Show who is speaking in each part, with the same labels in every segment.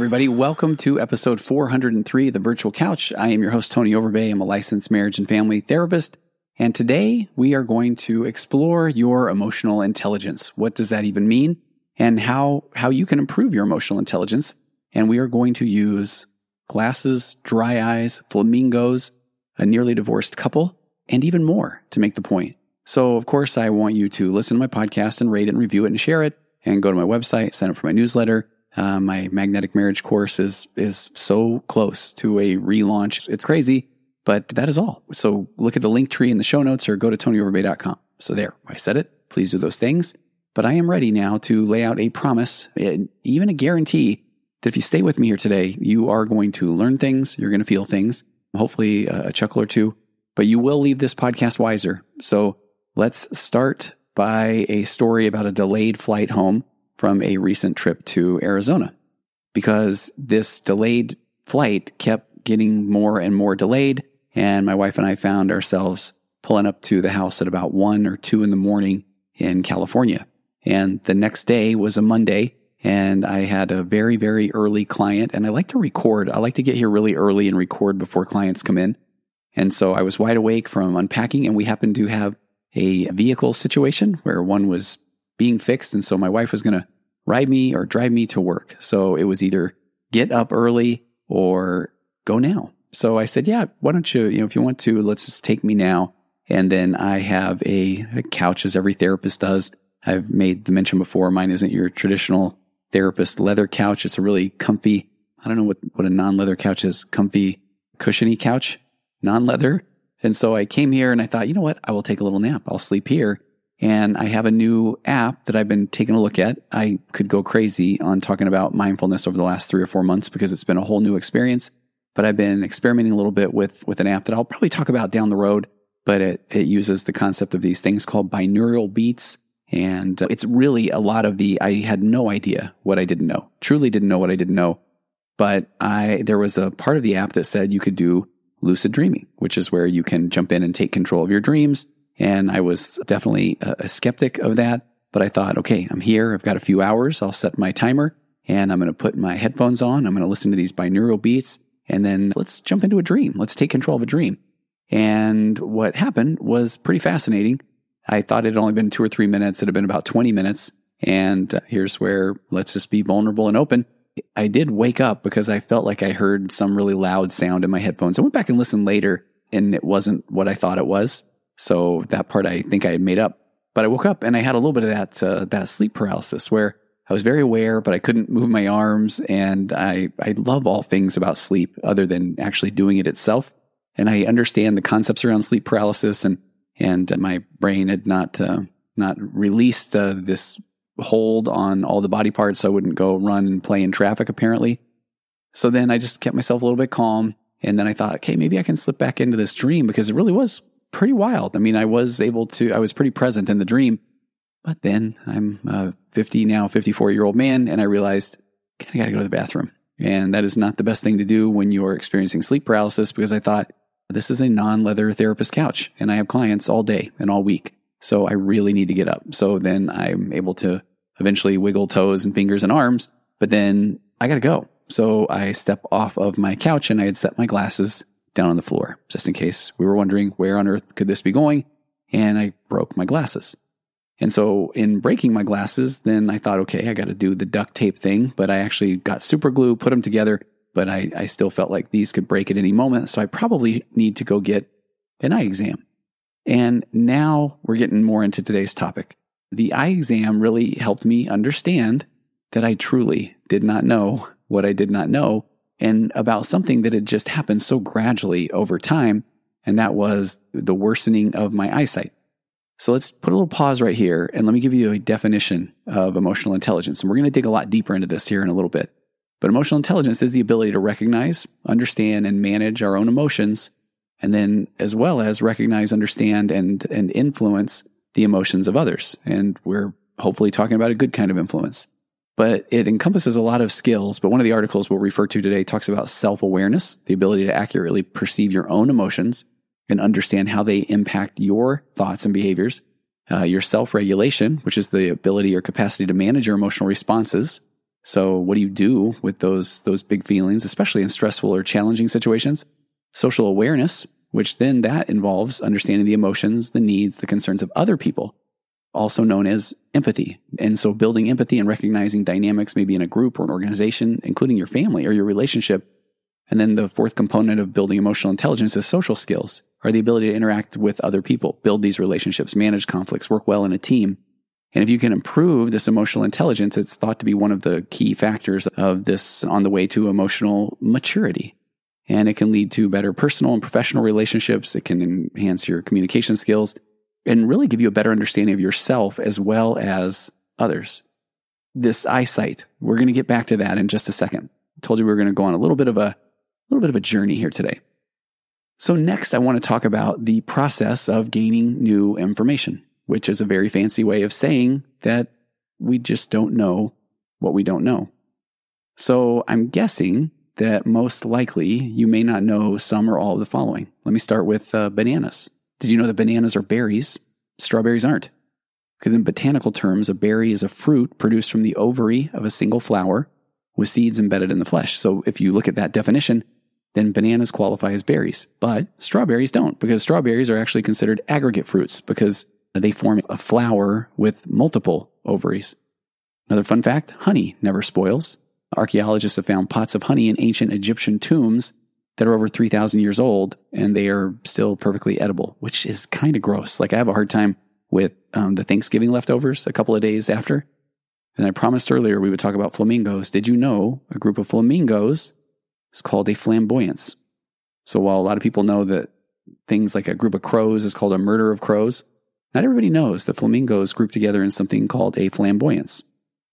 Speaker 1: Everybody, welcome to episode 403 of The Virtual Couch. I am your host, Tony Overbay. I'm a licensed marriage and family therapist. And today we are going to explore your emotional intelligence. What does that even mean? And how, how you can improve your emotional intelligence. And we are going to use glasses, dry eyes, flamingos, a nearly divorced couple, and even more to make the point. So, of course, I want you to listen to my podcast and rate it and review it and share it and go to my website, sign up for my newsletter. Uh, my magnetic marriage course is, is so close to a relaunch. It's crazy, but that is all. So look at the link tree in the show notes or go to tonyoverbay.com. So there, I said it. Please do those things. But I am ready now to lay out a promise, even a guarantee that if you stay with me here today, you are going to learn things, you're going to feel things, hopefully uh, a chuckle or two, but you will leave this podcast wiser. So let's start by a story about a delayed flight home from a recent trip to Arizona. Because this delayed flight kept getting more and more delayed, and my wife and I found ourselves pulling up to the house at about one or two in the morning in California. And the next day was a Monday, and I had a very, very early client. And I like to record. I like to get here really early and record before clients come in. And so I was wide awake from unpacking, and we happened to have a vehicle situation where one was being fixed. And so my wife was going to ride me or drive me to work. So it was either get up early or go now. So I said, yeah, why don't you, you know, if you want to, let's just take me now. And then I have a, a couch as every therapist does. I've made the mention before. Mine isn't your traditional therapist leather couch. It's a really comfy, I don't know what, what a non leather couch is, comfy, cushiony couch, non leather. And so I came here and I thought, you know what? I will take a little nap. I'll sleep here. And I have a new app that I've been taking a look at. I could go crazy on talking about mindfulness over the last three or four months because it's been a whole new experience. But I've been experimenting a little bit with, with an app that I'll probably talk about down the road. But it, it uses the concept of these things called binaural beats. And it's really a lot of the, I had no idea what I didn't know, truly didn't know what I didn't know. But I, there was a part of the app that said you could do lucid dreaming, which is where you can jump in and take control of your dreams. And I was definitely a, skeptic of that. But I thought, okay, I'm here. I've got a few hours. I'll set my timer and I'm going to put my headphones on. I'm going to listen to these binaural beats and then let's jump into a dream. Let's take control of a dream. And what happened was pretty fascinating. I thought it had only been two or three minutes. It had been about 20 minutes. And uh, here's where let's just be vulnerable and open. I did wake up because I felt like I heard some really loud sound in my headphones. I went back and listened later and it wasn't what I thought it was. So that part I think I made up. But I woke up and I had a little bit of that uh, that sleep paralysis where I was very aware, but I couldn't move my arms. And I I love all things about sleep other than actually doing it itself. And I understand the concepts around sleep paralysis and and my brain had not uh, not released uh, this hold on all the body parts, so I wouldn't go run and play in traffic. Apparently, so then I just kept myself a little bit calm, and then I thought, okay, maybe I can slip back into this dream because it really was pretty wild. I mean, I was able to, I was pretty present in the dream, but then I'm a 50 now, 54 year old man, and I realized I got to go to the bathroom, and that is not the best thing to do when you are experiencing sleep paralysis because I thought this is a non leather therapist couch and I have clients all day and all week. So I really need to get up. So then I'm able to eventually wiggle toes and fingers and arms, but then I got to go. So I step off of my couch and I had set my glasses down on the floor just in case we were wondering where on earth could this be going. And I broke my glasses. And so in breaking my glasses, then I thought, okay, I got to do the duct tape thing, but I actually got super glue, put them together, but I, I still felt like these could break at any moment. So I probably need to go get an eye exam. And now we're getting more into today's topic. The eye exam really helped me understand that I truly did not know what I did not know and about something that had just happened so gradually over time. And that was the worsening of my eyesight. So let's put a little pause right here and let me give you a definition of emotional intelligence. And we're going to dig a lot deeper into this here in a little bit. But emotional intelligence is the ability to recognize, understand, and manage our own emotions, and then as well as recognize, understand, and, and influence the emotions of others. And we're hopefully talking about a good kind of influence. But it encompasses a lot of skills. But one of the articles we'll refer to today talks about self awareness, the ability to accurately perceive your own emotions and understand how they impact your thoughts and behaviors. Uh, your self regulation, which is the ability or capacity to manage your emotional responses. So, what do you do with those those big feelings, especially in stressful or challenging situations? Social awareness, which then that involves understanding the emotions, the needs, the concerns of other people, also known as empathy. And so, building empathy and recognizing dynamics, maybe in a group or an organization, including your family or your relationship. And then the fourth component of building emotional intelligence is social skills are the ability to interact with other people, build these relationships, manage conflicts, work well in a team. And if you can improve this emotional intelligence, it's thought to be one of the key factors of this on the way to emotional maturity. And it can lead to better personal and professional relationships. It can enhance your communication skills and really give you a better understanding of yourself as well as others. This eyesight, we're going to get back to that in just a second. I told you we were going to go on a little bit of a little bit of a journey here today. So, next, I want to talk about the process of gaining new information, which is a very fancy way of saying that we just don't know what we don't know. So, I'm guessing that most likely you may not know some or all of the following. Let me start with uh, bananas. Did you know that bananas are berries? Strawberries aren't. Because in botanical terms, a berry is a fruit produced from the ovary of a single flower with seeds embedded in the flesh. So, if you look at that definition, then bananas qualify as berries. But strawberries don't, because strawberries are actually considered aggregate fruits because they form a flower with multiple ovaries. Another fun fact honey never spoils. Archaeologists have found pots of honey in ancient Egyptian tombs that are over 3,000 years old, and they are still perfectly edible, which is kind of gross. Like, I have a hard time with um, the Thanksgiving leftovers a couple of days after. And I promised earlier we would talk about flamingos. Did you know a group of flamingos is called a flamboyance. So while a lot of people know that things like a group of crows is called a murder of crows, not everybody knows that flamingos group together in something called a flamboyance.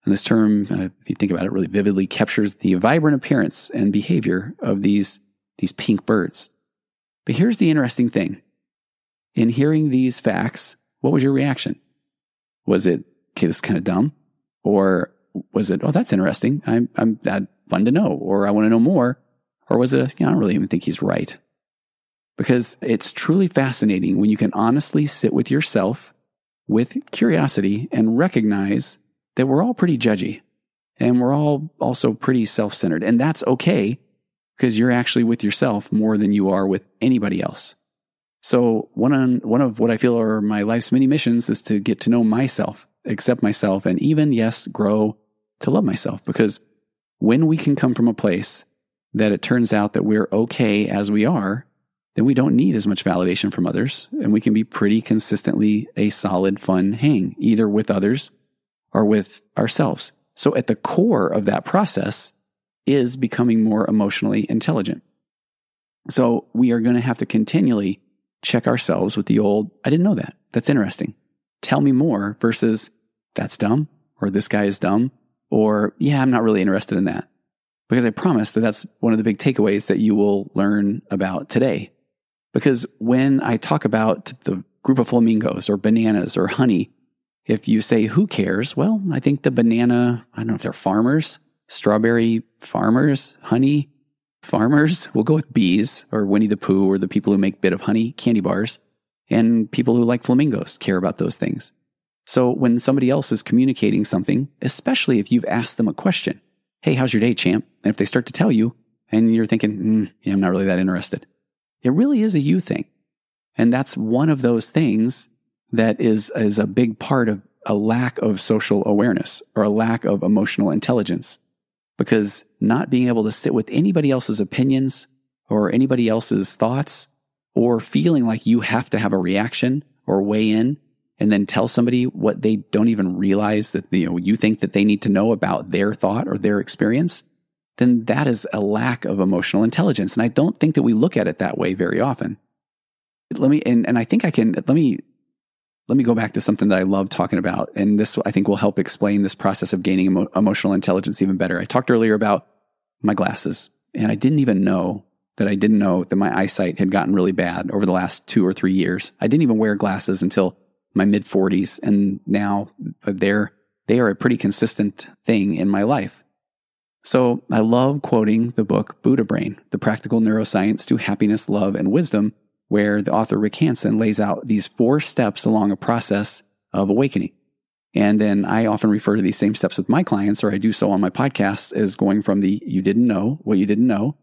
Speaker 1: And this term, uh, if you think about it, really vividly captures the vibrant appearance and behavior of these, these pink birds. But here's the interesting thing. In hearing these facts, what was your reaction? Was it, okay, this is kind of dumb? Or was it, oh, that's interesting. I'm, I'm, that fun to know, or I want to know more. Or was it, you know, I don't really even think he's right? Because it's truly fascinating when you can honestly sit with yourself with curiosity and recognize that we're all pretty judgy and we're all also pretty self centered. And that's okay because you're actually with yourself more than you are with anybody else. So one on, one of what I feel are my life's many missions is to get to know myself, accept myself, and even, yes, grow to love myself. Because when we can come from a place that it turns out that we're okay as we are, then we don't need as much validation from others. And we can be pretty consistently a solid, fun hang, either with others or with ourselves. So at the core of that process is becoming more emotionally intelligent. So we are going to have to continually check ourselves with the old, I didn't know that. That's interesting. Tell me more versus that's dumb or this guy is dumb or yeah, I'm not really interested in that because I promise that that's one of the big takeaways that you will learn about today. Because when I talk about the group of flamingos or bananas or honey, if you say, who cares? Well, I think the banana, I don't know if they're farmers, strawberry farmers, honey farmers. We'll go with bees or Winnie the Pooh or the people who make Bit-O-Honey candy bars and people who like flamingos care about those things. So when somebody else is communicating something, especially if you've asked them a question, Hey, how's your day, champ? And if they start to tell you and you're thinking, mm, yeah, I'm not really that interested, it really is a you thing. And that's one of those things that is, is a big part of a lack of social awareness or a lack of emotional intelligence. Because not being able to sit with anybody else's opinions or anybody else's thoughts or feeling like you have to have a reaction or weigh in and then tell somebody what they don't even realize that you know you think that they need to know about their thought or their experience, then that is a lack of emotional intelligence. And I don't think that we look at it that way very often. Let me and, and I think I can let me let me go back to something that I love talking about. And this I think will help explain this process of gaining emo- emotional intelligence even better. I talked earlier about my glasses, and I didn't even know that I didn't know that my eyesight had gotten really bad over the last two or three years. I didn't even wear glasses until my mid 40s, and now uh, they're they are a pretty consistent thing in my life. So I love quoting the book Buddha Brain, The Practical Neuroscience to Happiness, Love, and Wisdom, where the author Rick Hanson lays out these four steps along a process of awakening. And then I often refer to these same steps with my clients, or I do so on my podcasts, as going from the you didn't know what you didn't know.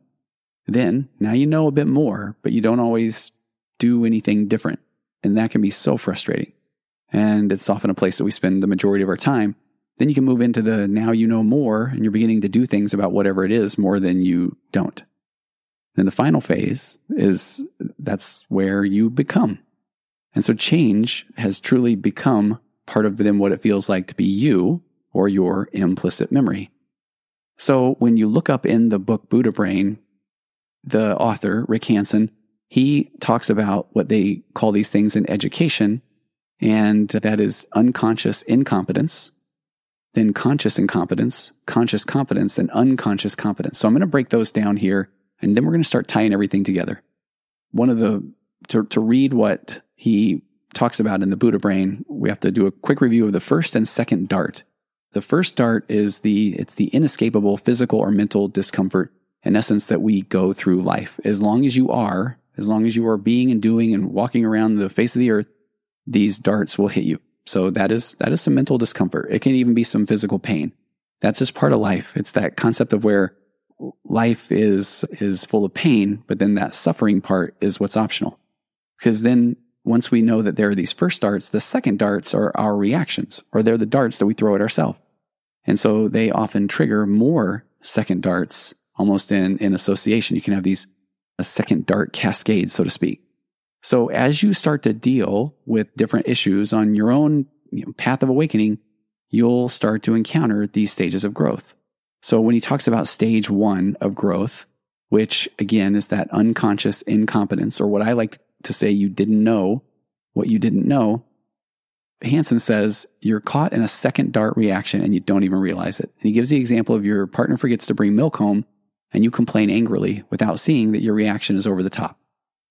Speaker 1: Then now you know a bit more, but you don't always do anything different. And that can be so frustrating. And it's often a place that we spend the majority of our time. Then you can move into the now you know more and you're beginning to do things about whatever it is more than you don't. Then the final phase is that's where you become. And so change has truly become part of then what it feels like to be you or your implicit memory. So when you look up in the book Buddha Brain, the author, Rick Hanson, he talks about what they call these things in education, and that is unconscious incompetence, then conscious incompetence, conscious competence, and unconscious competence. So I'm going to break those down here, and then we're going to start tying everything together. One of the, to, to read what he talks about in the Buddha brain, we have to do a quick review of the first and second dart. The first dart is the, it's the inescapable physical or mental discomfort, in essence, that we go through life. As long as you are, as long as you are being and doing and walking around the face of the earth, these darts will hit you. So that is, that is some mental discomfort. It can even be some physical pain. That's just part of life. It's that concept of where life is, is full of pain, but then that suffering part is what's optional. Because then once we know that there are these first darts, the second darts are our reactions, or they're the darts that we throw at ourselves. And so they often trigger more second darts almost in, in association. You can have these a second dart cascade, so to speak. So as you start to deal with different issues on your own you know, path of awakening, you'll start to encounter these stages of growth. So when he talks about stage one of growth, which again is that unconscious incompetence, or what I like to say you didn't know what you didn't know, Hanson says you're caught in a second dart reaction and you don't even realize it. And he gives the example of your partner forgets to bring milk home and you complain angrily without seeing that your reaction is over the top.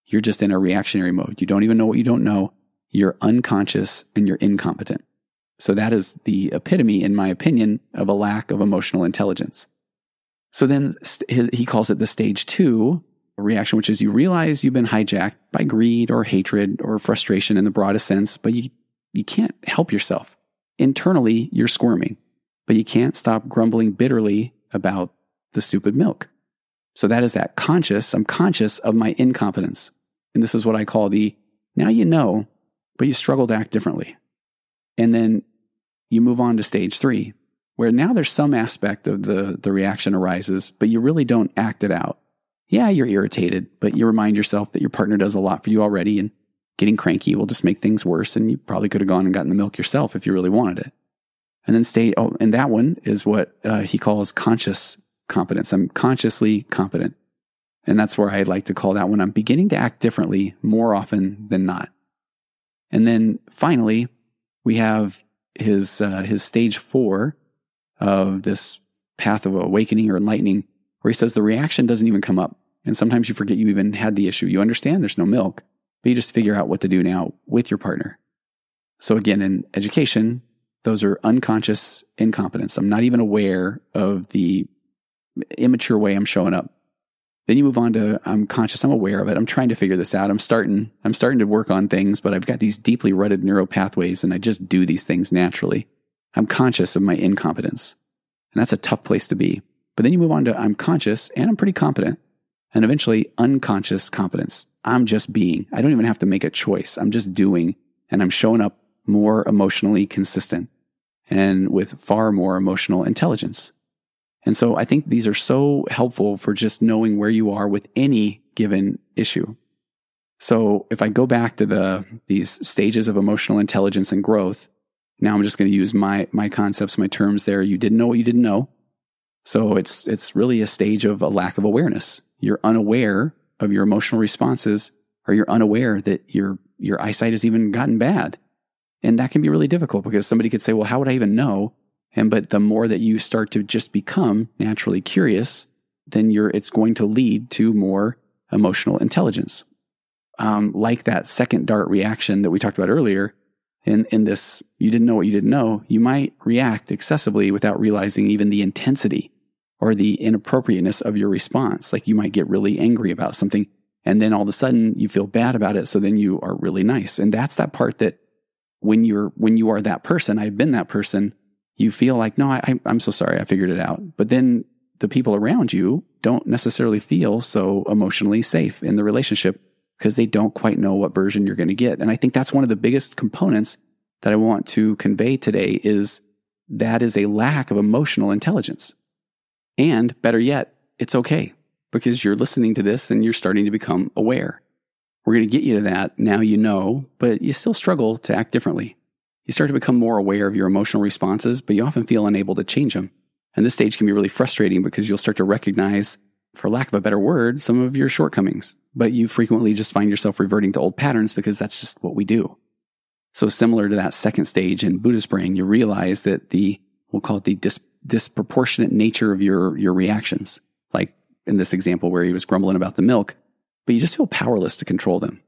Speaker 1: You're just in a reactionary mode. You don't even know what you don't know. You're unconscious and you're incompetent. So that is the epitome, in my opinion, of a lack of emotional intelligence. So then he calls it the stage two reaction, which is you realize you've been hijacked by greed or hatred or frustration in the broadest sense, but you, you can't help yourself. Internally, you're squirming, but you can't stop grumbling bitterly about the stupid milk. So that is that conscious, I'm conscious of my incompetence. And this is what I call the now you know, but you struggle to act differently. And then you move on to stage three, where now there's some aspect of the, the reaction arises, but you really don't act it out. Yeah, you're irritated, but you remind yourself that your partner does a lot for you already and getting cranky will just make things worse. And you probably could have gone and gotten the milk yourself if you really wanted it. And then stage, oh, and that one is what uh, he calls conscious competence. I'm consciously competent. And that's where I like to call that when I'm beginning to act differently more often than not. And then finally, we have his, uh, his stage four of this path of awakening or enlightening, where he says the reaction doesn't even come up. And sometimes you forget you even had the issue. You understand there's no milk, but you just figure out what to do now with your partner. So again, in education, those are unconscious incompetence. I'm not even aware of the immature way I'm showing up. Then you move on to I'm conscious, I'm aware of it. I'm trying to figure this out. I'm starting, I'm starting to work on things, but I've got these deeply rutted neural pathways and I just do these things naturally. I'm conscious of my incompetence. And that's a tough place to be. But then you move on to I'm conscious and I'm pretty competent. And eventually unconscious competence. I'm just being. I don't even have to make a choice. I'm just doing and I'm showing up more emotionally consistent and with far more emotional intelligence. And so I think these are so helpful for just knowing where you are with any given issue. So if I go back to the these stages of emotional intelligence and growth, now I'm just going to use my my concepts, my terms there. You didn't know what you didn't know. So it's it's really a stage of a lack of awareness. You're unaware of your emotional responses or you're unaware that your your eyesight has even gotten bad. And that can be really difficult because somebody could say, "Well, how would I even know?" And but the more that you start to just become naturally curious, then you're it's going to lead to more emotional intelligence. Um, like that second dart reaction that we talked about earlier, in in this you didn't know what you didn't know, you might react excessively without realizing even the intensity or the inappropriateness of your response. Like you might get really angry about something and then all of a sudden you feel bad about it. So then you are really nice. And that's that part that when you're, when you are that person, I've been that person, you feel like, no, I, I'm so sorry. I figured it out. But then the people around you don't necessarily feel so emotionally safe in the relationship because they don't quite know what version you're going to get. And I think that's one of the biggest components that I want to convey today is that is a lack of emotional intelligence. And better yet, it's okay because you're listening to this and you're starting to become aware. We're going to get you to that. Now you know, but you still struggle to act differently. You start to become more aware of your emotional responses, but you often feel unable to change them. And this stage can be really frustrating because you'll start to recognize, for lack of a better word, some of your shortcomings, but you frequently just find yourself reverting to old patterns because that's just what we do. So similar to that second stage in Buddha's brain, you realize that the, we'll call it the dis- disproportionate nature of your, your reactions. Like in this example where he was grumbling about the milk, but you just feel powerless to control them.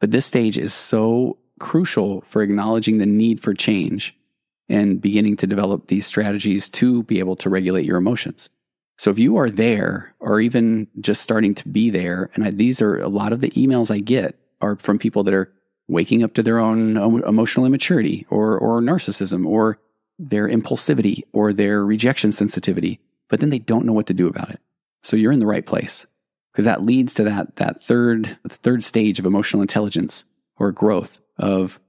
Speaker 1: But this stage is so crucial for acknowledging the need for change and beginning to develop these strategies to be able to regulate your emotions. So if you are there or even just starting to be there, and I, these are a lot of the emails I get are from people that are waking up to their own emotional immaturity or, or narcissism or their impulsivity or their rejection sensitivity, but then they don't know what to do about it. So you're in the right place because that leads to that, that third, third stage of emotional intelligence or growth of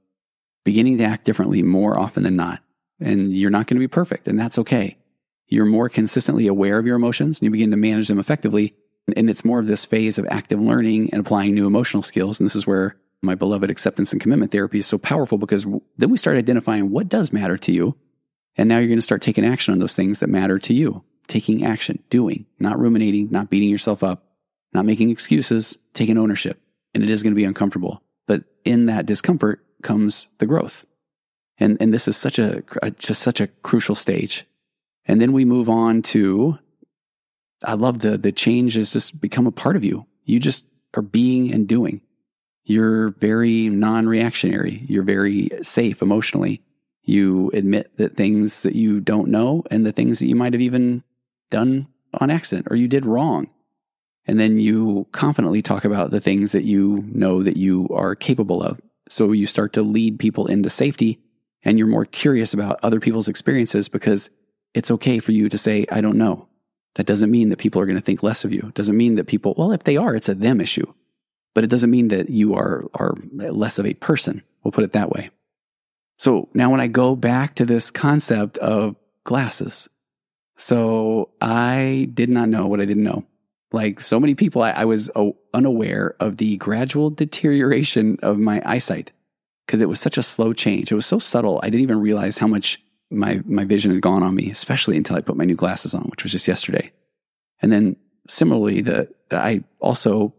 Speaker 1: beginning to act differently more often than not. And you're not going to be perfect and that's okay. You're more consistently aware of your emotions and you begin to manage them effectively. And it's more of this phase of active learning and applying new emotional skills. And this is where my beloved acceptance and commitment therapy is so powerful because then we start identifying what does matter to you and now you're going to start taking action on those things that matter to you. Taking action, doing, not ruminating, not beating yourself up, not making excuses, taking ownership. And it is going to be uncomfortable. In that discomfort comes the growth. And, and this is such a, just such a crucial stage. And then we move on to, I love the, the change has just become a part of you. You just are being and doing. You're very non reactionary. You're very safe emotionally. You admit that things that you don't know and the things that you might have even done on accident or you did wrong. And then you confidently talk about the things that you know that you are capable of. So you start to lead people into safety and you're more curious about other people's experiences because it's okay for you to say, I don't know. That doesn't mean that people are going to think less of you. It doesn't mean that people, well, if they are, it's a them issue. But it doesn't mean that you are, are less of a person. We'll put it that way. So now when I go back to this concept of glasses, so I did not know what I didn't know. Like so many people, I, I was unaware of the gradual deterioration of my eyesight because it was such a slow change. It was so subtle. I didn't even realize how much my, my vision had gone on me, especially until I put my new glasses on, which was just yesterday. And then similarly, the, I also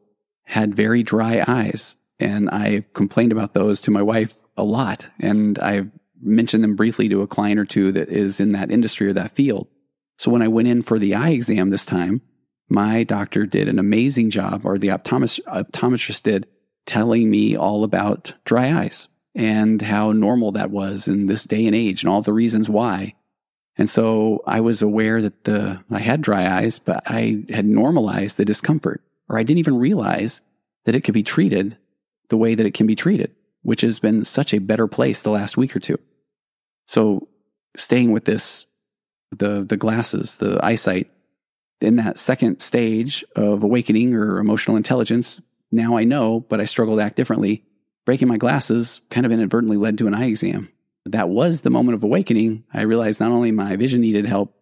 Speaker 1: had very dry eyes and I complained about those to my wife a lot. And I've mentioned them briefly to a client or two that is in that industry or that field. So when I went in for the eye exam this time, my doctor did an amazing job, or the optometrist, optometrist did, telling me all about dry eyes and how normal that was in this day and age and all the reasons why. And so I was aware that the I had dry eyes, but I had normalized the discomfort, or I didn't even realize that it could be treated the way that it can be treated which has been such a better place the last week or two. So staying with this, the, the glasses, the eyesight, in that second stage of awakening or emotional intelligence, now I know, but I struggle to act differently. Breaking my glasses kind of inadvertently led to an eye exam. That was the moment of awakening. I realized not only my vision needed help,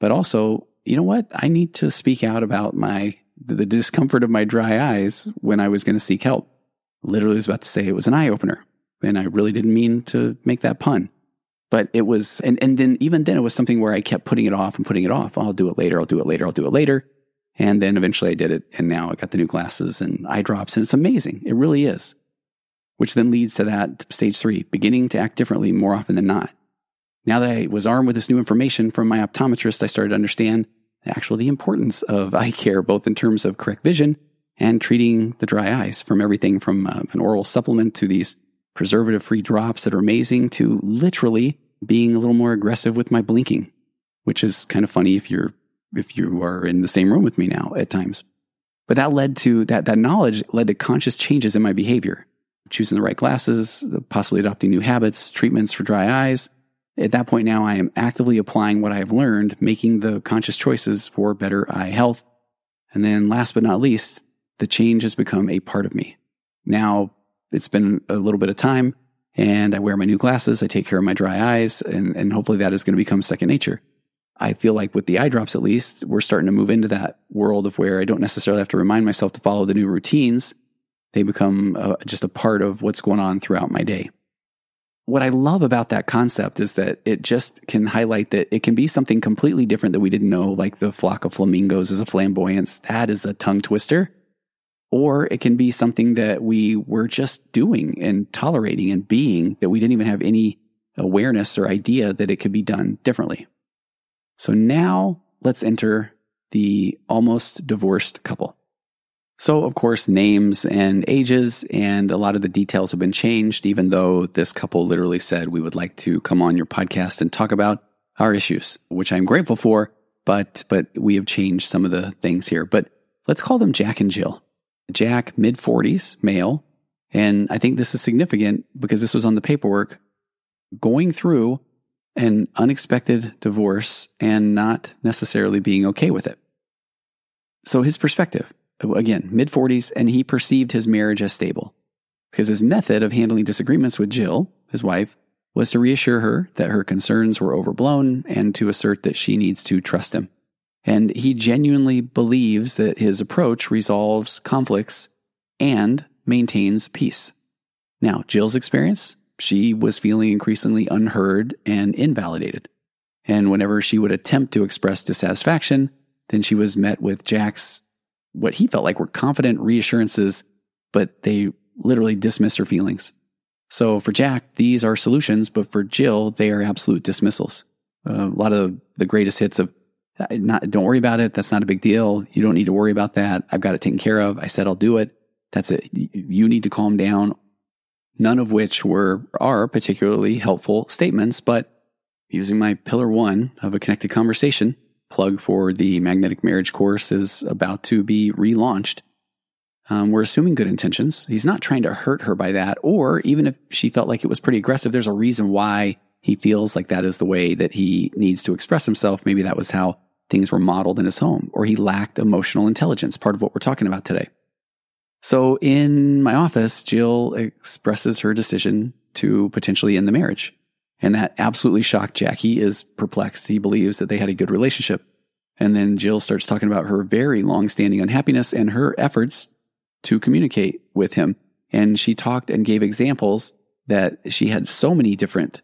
Speaker 1: but also, you know what? I need to speak out about my, the discomfort of my dry eyes when I was going to seek help literally was about to say it was an eye opener. And I really didn't mean to make that pun. But it was, and, and then even then it was something where I kept putting it off and putting it off. I'll do it later. I'll do it later. I'll do it later. And then eventually I did it. And now I got the new glasses and eye drops and it's amazing. It really is. Which then leads to that stage three, beginning to act differently more often than not. Now that I was armed with this new information from my optometrist, I started to understand actually the importance of eye care, both in terms of correct vision and treating the dry eyes from everything from uh, an oral supplement to these preservative free drops that are amazing to literally being a little more aggressive with my blinking, which is kind of funny if you're, if you are in the same room with me now at times. But that led to that, that knowledge led to conscious changes in my behavior, choosing the right glasses, possibly adopting new habits, treatments for dry eyes. At that point now, I am actively applying what I have learned, making the conscious choices for better eye health. And then last but not least, the change has become a part of me. Now it's been a little bit of time and I wear my new glasses. I take care of my dry eyes and, and hopefully that is going to become second nature. I feel like with the eye drops, at least, we're starting to move into that world of where I don't necessarily have to remind myself to follow the new routines. They become uh, just a part of what's going on throughout my day. What I love about that concept is that it just can highlight that it can be something completely different that we didn't know, like the flock of flamingos is a flamboyance. That is a tongue twister or it can be something that we were just doing and tolerating and being that we didn't even have any awareness or idea that it could be done differently. So now let's enter the almost divorced couple. So, of course, names and ages and a lot of the details have been changed, even though this couple literally said we would like to come on your podcast and talk about our issues, which I'm grateful for, but, but we have changed some of the things here. But let's call them Jack and Jill. Jack, mid 40s, male. And I think this is significant because this was on the paperwork going through an unexpected divorce and not necessarily being okay with it. So his perspective, again, mid 40s, and he perceived his marriage as stable because his method of handling disagreements with Jill, his wife, was to reassure her that her concerns were overblown and to assert that she needs to trust him. And he genuinely believes that his approach resolves conflicts and maintains peace. Now, Jill's experience, she was feeling increasingly unheard and invalidated. And whenever she would attempt to express dissatisfaction, then she was met with Jack's, what he felt like were confident reassurances, but they literally dismissed her feelings. So for Jack, these are solutions, but for Jill, they are absolute dismissals. Uh, a lot of the greatest hits of not, don't worry about it. That's not a big deal. You don't need to worry about that. I've got it taken care of. I said I'll do it. That's it. You need to calm down. None of which were, are particularly helpful statements, but using my pillar one of a connected conversation, plug for the magnetic marriage course is about to be relaunched. Um, we're assuming good intentions. He's not trying to hurt her by that, or even if she felt like it was pretty aggressive, there's a reason why he feels like that is the way that he needs to express himself. Maybe that was how things were modeled in his home, or he lacked emotional intelligence, part of what we're talking about today. So in my office, Jill expresses her decision to potentially end the marriage. And that absolutely shocked Jack. He is perplexed. He believes that they had a good relationship. And then Jill starts talking about her very long-standing unhappiness and her efforts to communicate with him. And she talked and gave examples that she had so many different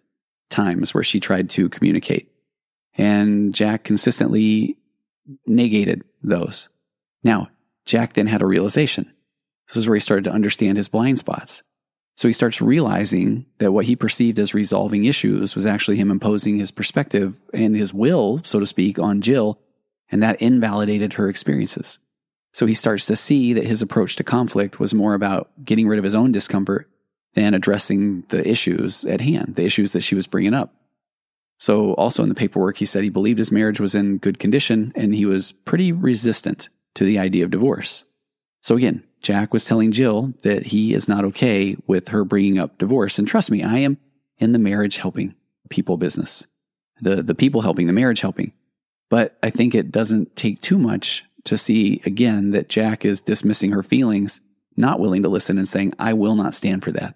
Speaker 1: times where she tried to communicate. And Jack consistently negated those. Now, Jack then had a realization. This is where he started to understand his blind spots. So he starts realizing that what he perceived as resolving issues was actually him imposing his perspective and his will, so to speak, on Jill, and that invalidated her experiences. So he starts to see that his approach to conflict was more about getting rid of his own discomfort than addressing the issues at hand, the issues that she was bringing up. So, also in the paperwork, he said he believed his marriage was in good condition and he was pretty resistant to the idea of divorce. So, again, Jack was telling Jill that he is not okay with her bringing up divorce. And trust me, I am in the marriage helping people business, the, the people helping, the marriage helping. But I think it doesn't take too much to see again that Jack is dismissing her feelings, not willing to listen and saying, I will not stand for that.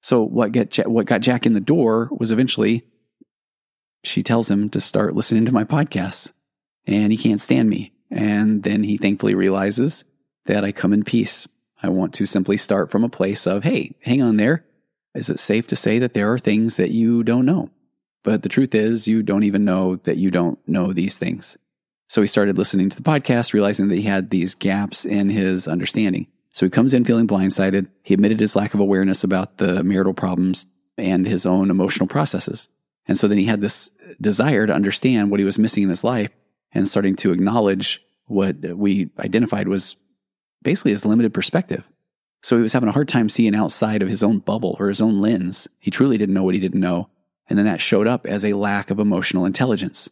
Speaker 1: So what get what got Jack in the door was eventually she tells him to start listening to my podcasts and he can't stand me. And then he thankfully realizes that I come in peace. I want to simply start from a place of, hey, hang on there. Is it safe to say that there are things that you don't know? But the truth is, you don't even know that you don't know these things. So he started listening to the podcast, realizing that he had these gaps in his understanding. So he comes in feeling blindsided. He admitted his lack of awareness about the marital problems and his own emotional processes. And so then he had this desire to understand what he was missing in his life and starting to acknowledge what we identified was basically his limited perspective. So he was having a hard time seeing outside of his own bubble or his own lens. He truly didn't know what he didn't know. And then that showed up as a lack of emotional intelligence.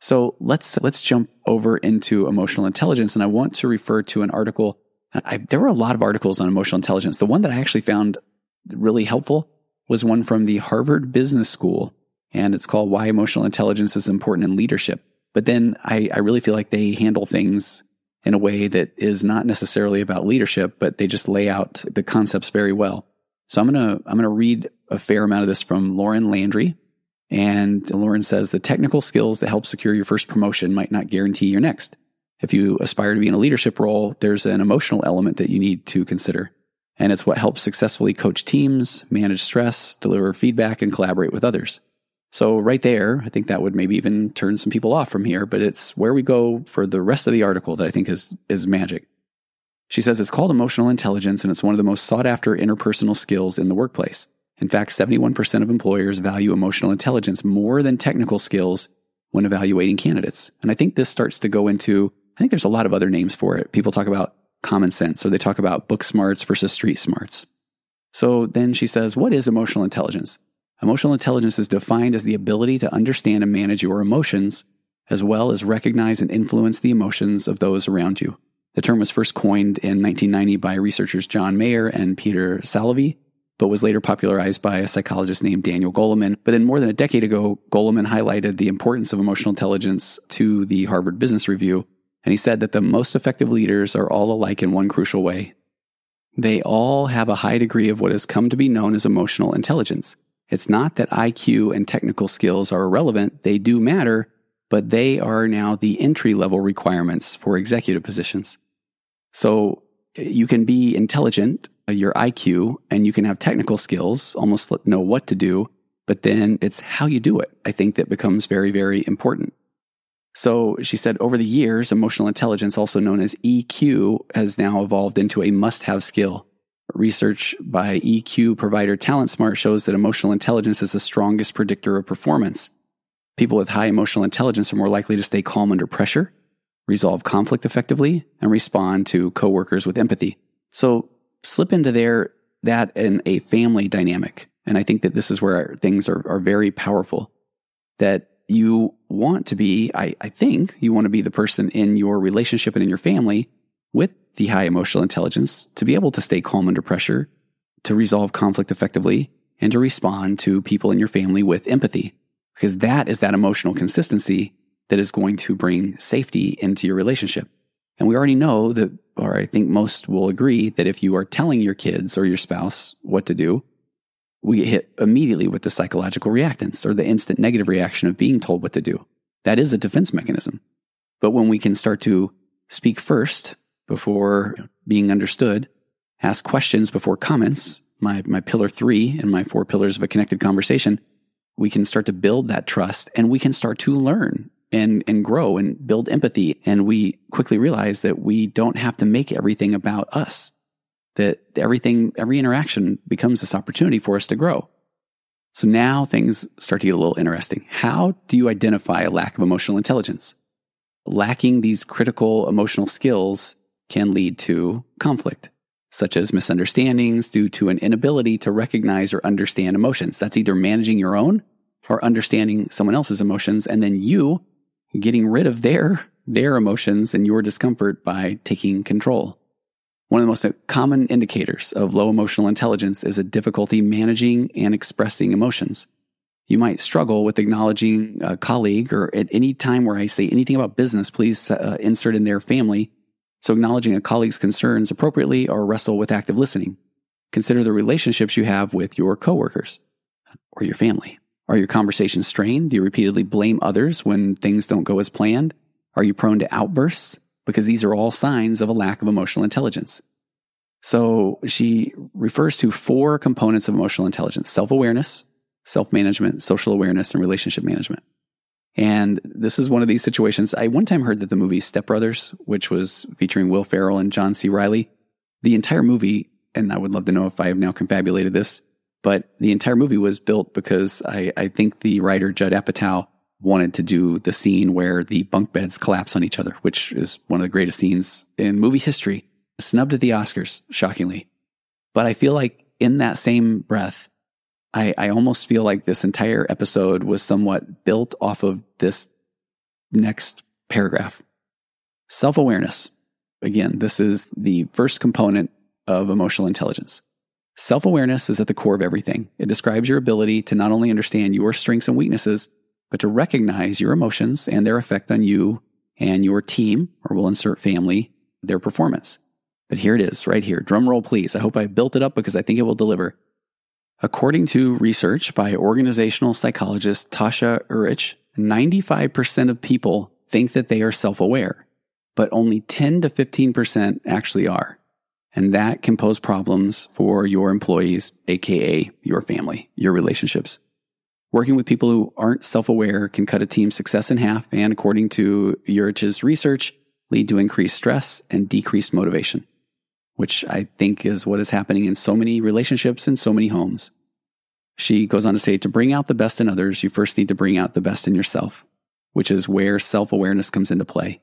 Speaker 1: So let's, let's jump over into emotional intelligence. And I want to refer to an article. I, there were a lot of articles on emotional intelligence. The one that I actually found really helpful was one from the Harvard Business School. And it's called Why Emotional Intelligence is Important in Leadership. But then I, I really feel like they handle things in a way that is not necessarily about leadership, but they just lay out the concepts very well. So I'm to, I'm to read a fair amount of this from Lauren Landry. And Lauren says the technical skills that help secure your first promotion might not guarantee your next. If you aspire to be in a leadership role, there's an emotional element that you need to consider. And it's what helps successfully coach teams, manage stress, deliver feedback, and collaborate with others. So right there, I think that would maybe even turn some people off from here, but it's where we go for the rest of the article that I think is, is magic. She says it's called emotional intelligence and it's one of the most sought after interpersonal skills in the workplace. In fact, 71% of employers value emotional intelligence more than technical skills when evaluating candidates. And I think this starts to go into, I think there's a lot of other names for it. People talk about common sense or they talk about book smarts versus street smarts. So then she says, what is emotional intelligence? Emotional intelligence is defined as the ability to understand and manage your emotions, as well as recognize and influence the emotions of those around you. The term was first coined in 1990 by researchers John Mayer and Peter Salovey, but was later popularized by a psychologist named Daniel Goleman. But then more than a decade ago, Goleman highlighted the importance of emotional intelligence to the Harvard Business Review, and he said that the most effective leaders are all alike in one crucial way. They all have a high degree of what has come to be known as emotional intelligence. It's not that IQ and technical skills are irrelevant, they do matter, but they are now the entry level requirements for executive positions. So you can be intelligent, uh, your IQ, and you can have technical skills, almost know what to do, but then it's how you do it. I think that becomes very, very important. So she said over the years, emotional intelligence, also known as EQ, has now evolved into a must have skill. Research by EQ provider TalentSmart shows that emotional intelligence is the strongest predictor of performance. People with high emotional intelligence are more likely to stay calm under pressure, resolve conflict effectively, and respond to coworkers with empathy. So slip into there that in a family dynamic. And I think that this is where things are, are very powerful. That you want to be, I, I think you want to be the person in your relationship and in your family with the high emotional intelligence to be able to stay calm under pressure, to resolve conflict effectively, and to respond to people in your family with empathy. Because that is that emotional consistency that is going to bring safety into your relationship. And we already know that, or I think most will agree that if you are telling your kids or your spouse what to do, we get hit immediately with the psychological reactance or the instant negative reaction of being told what to do. That is a defense mechanism. But when we can start to speak first before being understood, ask questions before comments, my, my pillar three and my four pillars of a connected conversation, we can start to build that trust and we can start to learn and, and grow and build empathy. And we quickly realize that we don't have to make everything about us, that everything, every interaction becomes this opportunity for us to grow. So now things start to get a little interesting. How do you identify a lack of emotional intelligence? Lacking these critical emotional skills can lead to conflict, such as misunderstandings due to an inability to recognize or understand emotions. That's either managing your own or understanding someone else's emotions, and then you getting rid of their, their emotions and your discomfort by taking control. One of the most common indicators of low emotional intelligence is a difficulty managing and expressing emotions. You might struggle with acknowledging a colleague or at any time where I say anything about business, please uh, insert in their family so acknowledging a colleague's concerns appropriately or wrestle with active listening. Consider the relationships you have with your coworkers or your family. Are your conversations strained? Do you repeatedly blame others when things don't go as planned? Are you prone to outbursts? Because these are all signs of a lack of emotional intelligence. So she refers to four components of emotional intelligence self awareness, self management, social awareness, and relationship management. And this is one of these situations. I one time heard that the movie Step Brothers, which was featuring Will Ferrell and John C. Reilly, the entire movie, and I would love to know if I have now confabulated this, but the entire movie was built because I, I think the writer Judd Apatow wanted to do the scene where the bunk beds collapse on each other, which is one of the greatest scenes in movie history, snubbed at the Oscars, shockingly. But I feel like in that same breath, I, I almost feel like this entire episode was somewhat built off of this next paragraph. Self awareness. Again, this is the first component of emotional intelligence. Self awareness is at the core of everything. It describes your ability to not only understand your strengths and weaknesses, but to recognize your emotions and their effect on you and your team, or we'll insert family, their performance. But here it is, right here. Drum roll, please. I hope I built it up because I think it will deliver. According to research by organizational psychologist Tasha Eurich, 95% of people think that they are self aware, but only 10 to 15% actually are. And that can pose problems for your employees, AKA your family, your relationships. Working with people who aren't self aware can cut a team's success in half, and according to Eurich's research, lead to increased stress and decreased motivation, which I think is what is happening in so many relationships and so many homes. She goes on to say to bring out the best in others, you first need to bring out the best in yourself, which is where self awareness comes into play.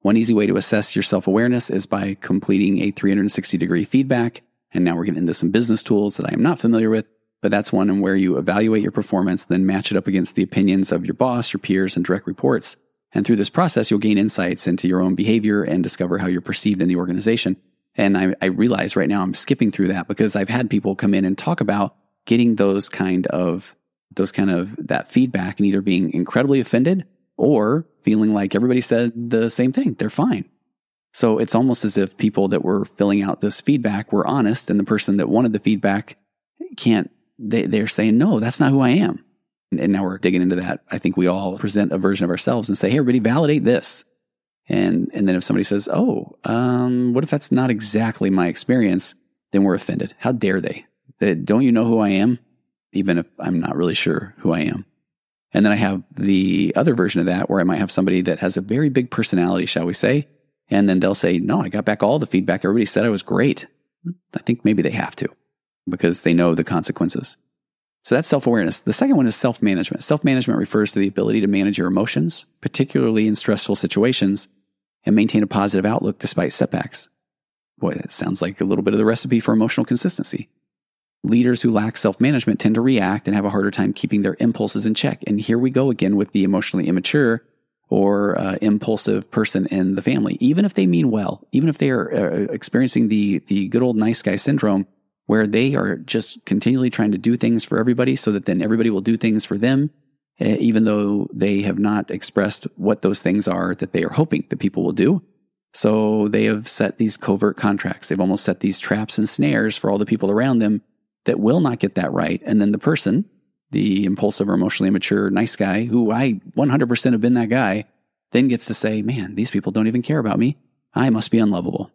Speaker 1: One easy way to assess your self awareness is by completing a 360 degree feedback. And now we're getting into some business tools that I am not familiar with, but that's one where you evaluate your performance, then match it up against the opinions of your boss, your peers, and direct reports. And through this process, you'll gain insights into your own behavior and discover how you're perceived in the organization. And I, I realize right now I'm skipping through that because I've had people come in and talk about getting those kind of, those kind of that feedback and either being incredibly offended or feeling like everybody said the same thing. They're fine. So it's almost as if people that were filling out this feedback were honest and the person that wanted the feedback can't, they, they're saying, no, that's not who I am. And, and now we're digging into that. I think we all present a version of ourselves and say, hey, everybody validate this. And, and then if somebody says, oh, um, what if that's not exactly my experience? Then we're offended. How dare they? Don't you know who I am? Even if I'm not really sure who I am. And then I have the other version of that where I might have somebody that has a very big personality, shall we say. And then they'll say, no, I got back all the feedback. Everybody said I was great. I think maybe they have to because they know the consequences. So that's self awareness. The second one is self management. Self management refers to the ability to manage your emotions, particularly in stressful situations, and maintain a positive outlook despite setbacks. Boy, that sounds like a little bit of the recipe for emotional consistency. Leaders who lack self management tend to react and have a harder time keeping their impulses in check. And here we go again with the emotionally immature or uh, impulsive person in the family. Even if they mean well, even if they are uh, experiencing the, the good old nice guy syndrome, where they are just continually trying to do things for everybody so that then everybody will do things for them, uh, even though they have not expressed what those things are that they are hoping that people will do. So they have set these covert contracts. They've almost set these traps and snares for all the people around them that will not get that right. And then the person, the impulsive or emotionally immature nice guy, who I 100% have been that guy, then gets to say, man, these people don't even care about me. I must be unlovable.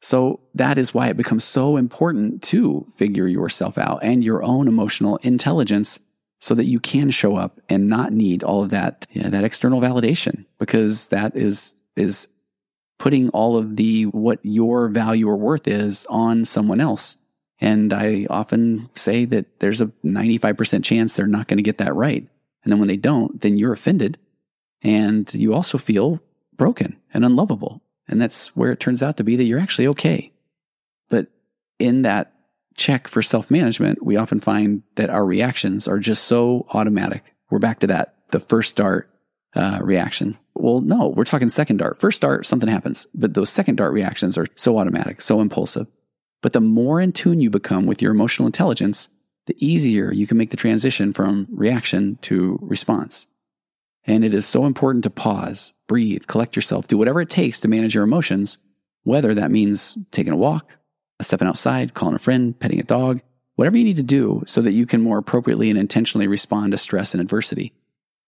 Speaker 1: So that is why it becomes so important to figure yourself out and your own emotional intelligence so that you can show up and not need all of that, you know, that external validation because that is, is putting all of the, what your value or worth is on someone else. And I often say that there's a 95% chance they're not going to get that right. And then when they don't, then you're offended and you also feel broken and unlovable. And that's where it turns out to be that you're actually okay. But in that check for self management, we often find that our reactions are just so automatic. We're back to that, the first dart uh, reaction. Well, no, we're talking second dart. First dart, something happens, but those second dart reactions are so automatic, so impulsive. But the more in tune you become with your emotional intelligence, the easier you can make the transition from reaction to response. And it is so important to pause, breathe, collect yourself, do whatever it takes to manage your emotions, whether that means taking a walk, stepping outside, calling a friend, petting a dog, whatever you need to do so that you can more appropriately and intentionally respond to stress and adversity.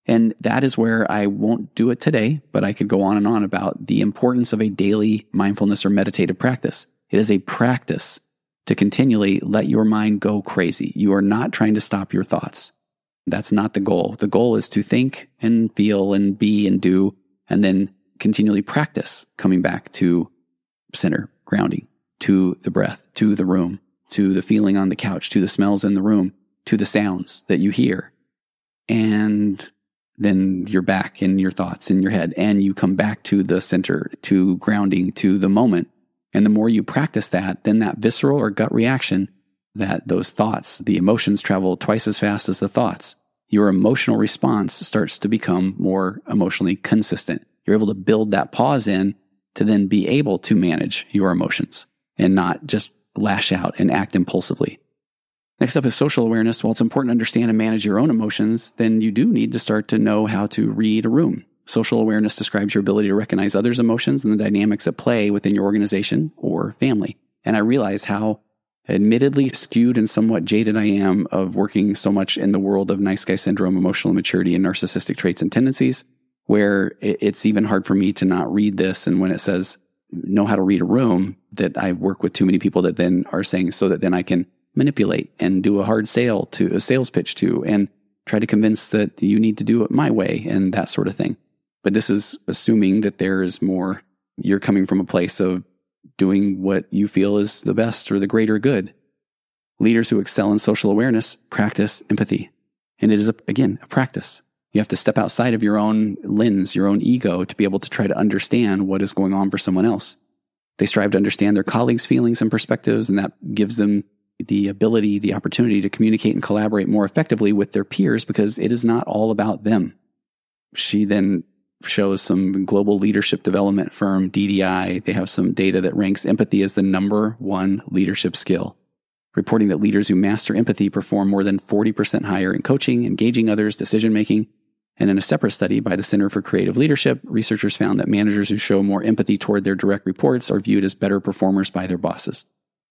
Speaker 1: And that is where I won't do it today, but I could go on and on about the importance of a daily mindfulness or meditative practice. It is a practice to continually let your mind go crazy. You are not trying to stop your thoughts. That's not the goal. The goal is to think and feel and be and do, and then continually practice coming back to center, grounding, to the breath, to the room, to the feeling on the couch, to the smells in the room, to the sounds that you hear. And then you're back in your thoughts in your head and you come back to the center, to grounding, to the moment. And the more you practice that, then that visceral or gut reaction that those thoughts, the emotions travel twice as fast as the thoughts. Your emotional response starts to become more emotionally consistent. You're able to build that pause in to then be able to manage your emotions and not just lash out and act impulsively. Next up is social awareness. While it's important to understand and manage your own emotions, then you do need to start to know how to read a room. Social awareness describes your ability to recognize others' emotions and the dynamics at play within your organization or family. And I realize how admittedly skewed and somewhat jaded I am of working so much in the world of nice guy syndrome, emotional immaturity, and narcissistic traits and tendencies, where it's even hard for me to not read this. And when it says know how to read a room, that I work with too many people that then are saying so that then I can manipulate and do a hard sale to a sales pitch to and try to convince that you need to do it my way and that sort of thing. But this is assuming that there is more, you're coming from a place of doing what you feel is the best or the greater good. Leaders who excel in social awareness practice empathy. And it is, a, again, a practice. You have to step outside of your own lens, your own ego to be able to try to understand what is going on for someone else. They strive to understand their colleagues' feelings and perspectives, and that gives them the ability, the opportunity to communicate and collaborate more effectively with their peers because it is not all about them. She then shows some global leadership development firm, DDI. They have some data that ranks empathy as the number one leadership skill, reporting that leaders who master empathy perform more than 40% higher in coaching, engaging others, decision making. And in a separate study by the Center for Creative Leadership, researchers found that managers who show more empathy toward their direct reports are viewed as better performers by their bosses.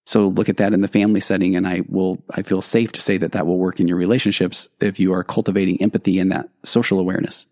Speaker 1: So look at that in the family setting. And I will, I feel safe to say that that will work in your relationships if you are cultivating empathy and that social awareness.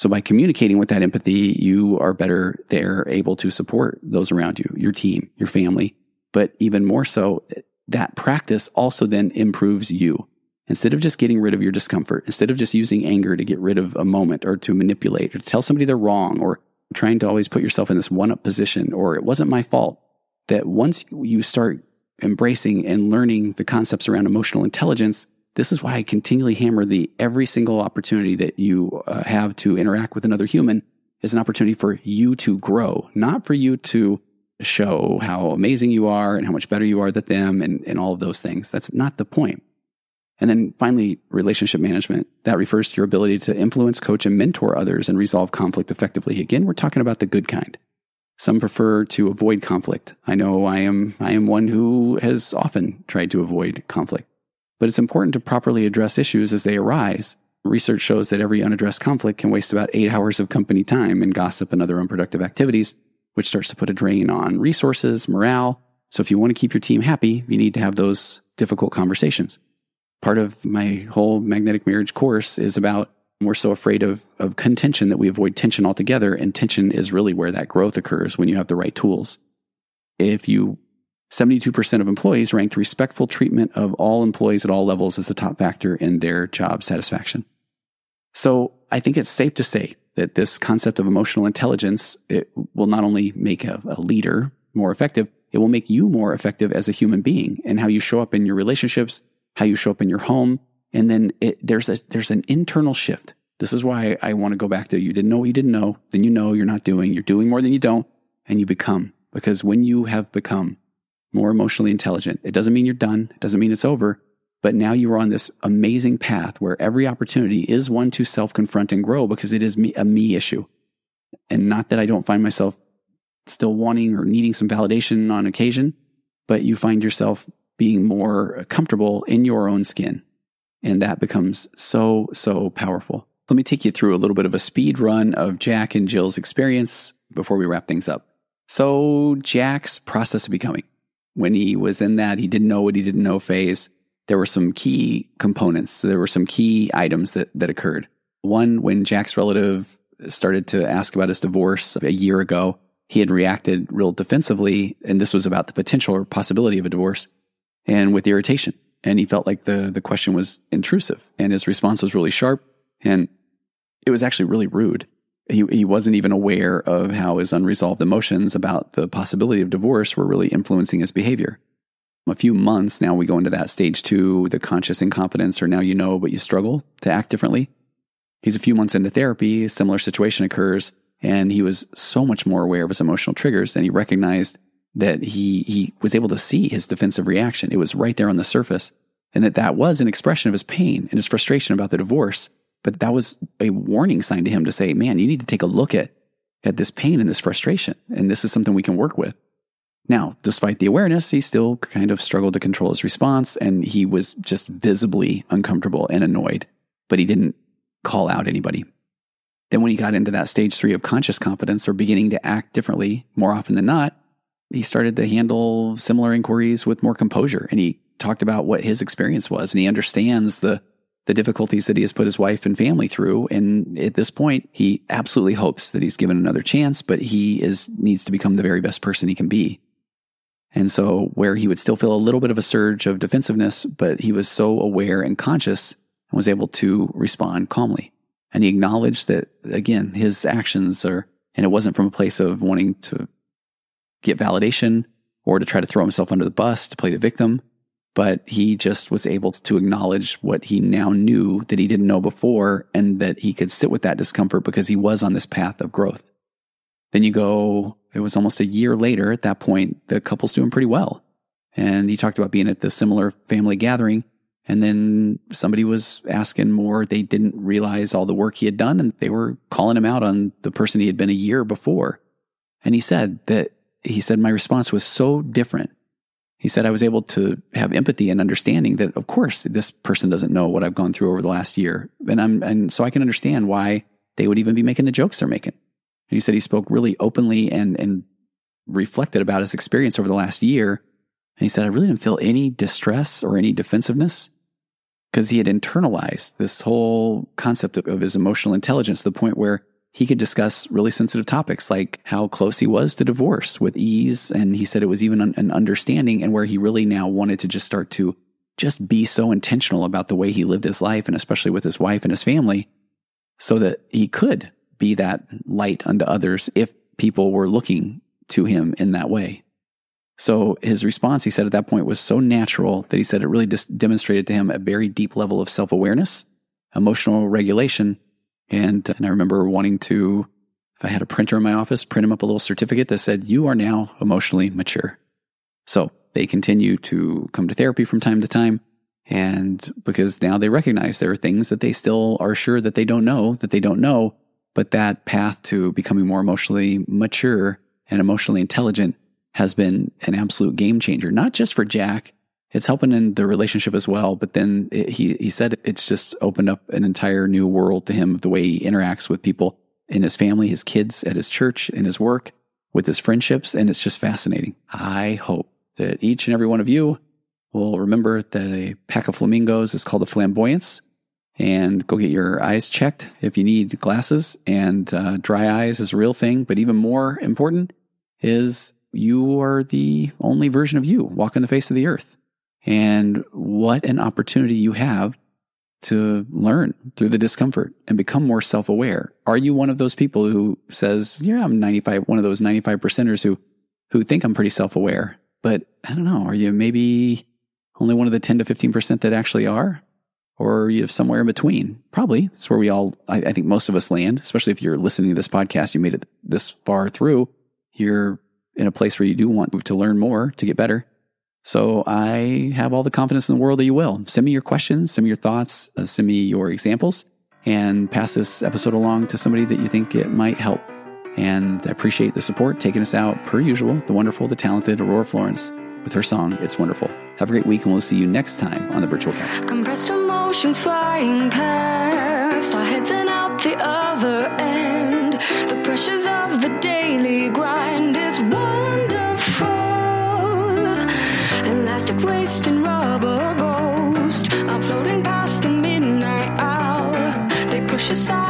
Speaker 1: So by communicating with that empathy, you are better there able to support those around you, your team, your family. But even more so, that practice also then improves you. Instead of just getting rid of your discomfort, instead of just using anger to get rid of a moment or to manipulate or to tell somebody they're wrong or trying to always put yourself in this one up position or it wasn't my fault that once you start embracing and learning the concepts around emotional intelligence, this is why I continually hammer the every single opportunity that you uh, have to interact with another human is an opportunity for you to grow, not for you to show how amazing you are and how much better you are than them and, and all of those things. That's not the point. And then finally, relationship management. That refers to your ability to influence, coach, and mentor others and resolve conflict effectively. Again, we're talking about the good kind. Some prefer to avoid conflict. I know I am, I am one who has often tried to avoid conflict, but it's important to properly address issues as they arise. Research shows that every unaddressed conflict can waste about eight hours of company time in gossip and other unproductive activities, which starts to put a drain on resources, morale. So if you want to keep your team happy, you need to have those difficult conversations. Part of my whole magnetic marriage course is about we're so afraid of, of contention that we avoid tension altogether. And tension is really where that growth occurs when you have the right tools. If you 72% of employees ranked respectful treatment of all employees at all levels as the top factor in their job satisfaction. So I think it's safe to say that this concept of emotional intelligence, it will not only make a, a leader more effective, it will make you more effective as a human being and how you show up in your relationships, how you show up in your home, and then it, there's a, there's an internal shift. This is why I want to go back to you didn't know what you didn't know. Then you know you're not doing, you're doing more than you don't and you become because when you have become more emotionally intelligent, it doesn't mean you're done. It doesn't mean it's over, but now you are on this amazing path where every opportunity is one to self confront and grow because it is me, a me issue. And not that I don't find myself still wanting or needing some validation on occasion, but you find yourself being more comfortable in your own skin and that becomes so, so powerful. Let me take you through a little bit of a speed run of Jack and Jill's experience before we wrap things up. So, Jack's process of becoming. When he was in that, he didn't know what he didn't know phase. There were some key components. There were some key items that, that occurred. One, when Jack's relative started to ask about his divorce a year ago, he had reacted real defensively, and this was about the potential or possibility of a divorce, and with irritation. And he felt like the the question was intrusive, and his response was really sharp, and it was actually really rude. He he wasn't even aware of how his unresolved emotions about the possibility of divorce were really influencing his behavior. A few months now, we go into that stage two, the conscious incompetence, or now you know, but you struggle to act differently. He's a few months into therapy, a similar situation occurs, and he was so much more aware of his emotional triggers and he recognized that he he was able to see his defensive reaction. It was right there on the surface, and that that was an expression of his pain and his frustration about the divorce. But that was a warning sign to him to say, "Man, you need to take a look at at this pain and this frustration, and this is something we can work with." Now, despite the awareness, he still kind of struggled to control his response, and he was just visibly uncomfortable and annoyed. But he didn't call out anybody. Then, when he got into that stage three of conscious competence or beginning to act differently more often than not, he started to handle similar inquiries with more composure. And he talked about what his experience was. And he understands the, the difficulties that he has put his wife and family through. And at this point, he absolutely hopes that he's given another chance, but he is, needs to become the very best person he can be. And so, where he would still feel a little bit of a surge of defensiveness, but he was so aware and conscious and was able to respond calmly. And he acknowledged that, again, his actions are, and it wasn't from a place of wanting to get validation or to try to throw himself under the bus to play the victim, but he just was able to acknowledge what he now knew that he didn't know before and that he could sit with that discomfort because he was on this path of growth. Then you go, it was almost a year later at that point, the couple's doing pretty well. And he talked about being at the similar family gathering. And then somebody was asking more. They didn't realize all the work he had done and they were calling him out on the person he had been a year before. And he said that, he said, my response was so different. He said, I was able to have empathy and understanding that, of course, this person doesn't know what I've gone through over the last year. And I'm, and so I can understand why they would even be making the jokes they're making. And he said he spoke really openly and, and reflected about his experience over the last year. And he said, I really didn't feel any distress or any defensiveness because he had internalized this whole concept of, of his emotional intelligence to the point where he could discuss really sensitive topics like how close he was to divorce with ease. And he said it was even an, an understanding and where he really now wanted to just start to just be so intentional about the way he lived his life and especially with his wife and his family so that he could be that light unto others if people were looking to him in that way. So his response, he said at that point, was so natural that he said it really just demonstrated to him a very deep level of self awareness, emotional regulation. And, and I remember wanting to, if I had a printer in my office, print him up a little certificate that said, You are now emotionally mature. So they continue to come to therapy from time to time. And because now they recognize there are things that they still are sure that they don't know, that they don't know, but that path to becoming more emotionally mature and emotionally intelligent has been an absolute game changer, not just for Jack. It's helping in the relationship as well. But then it, he, he said it's just opened up an entire new world to him, the way he interacts with people in his family, his kids, at his church, in his work, with his friendships. And it's just fascinating. I hope that each and every one of you will remember that a pack of flamingos is called a flamboyance and go get your eyes checked if you need glasses. And uh, dry eyes is a real thing. But even more important is you are the only version of you walking the face of the earth. And what an opportunity you have to learn through the discomfort and become more self aware. Are you one of those people who says, yeah, I'm 95, one of those 95 percenters who, who think I'm pretty self aware, but I don't know. Are you maybe only one of the 10 to 15% that actually are? Or are you somewhere in between? Probably. It's where we all, I, I think most of us land, especially if you're listening to this podcast, you made it this far through. You're in a place where you do want to learn more to get better. So I have all the confidence in the world that you will. Send me your questions, send me your thoughts, uh, send me your examples, and pass this episode along to somebody that you think it might help. And I appreciate the support taking us out, per usual, the wonderful, the talented Aurora Florence with her song, It's Wonderful. Have a great week, and we'll see you next time on the virtual couch.
Speaker 2: Compressed emotions flying past our heads and out the other end. The pressures of the daily grind, it's. And rubber ghost are floating past the midnight hour. They push aside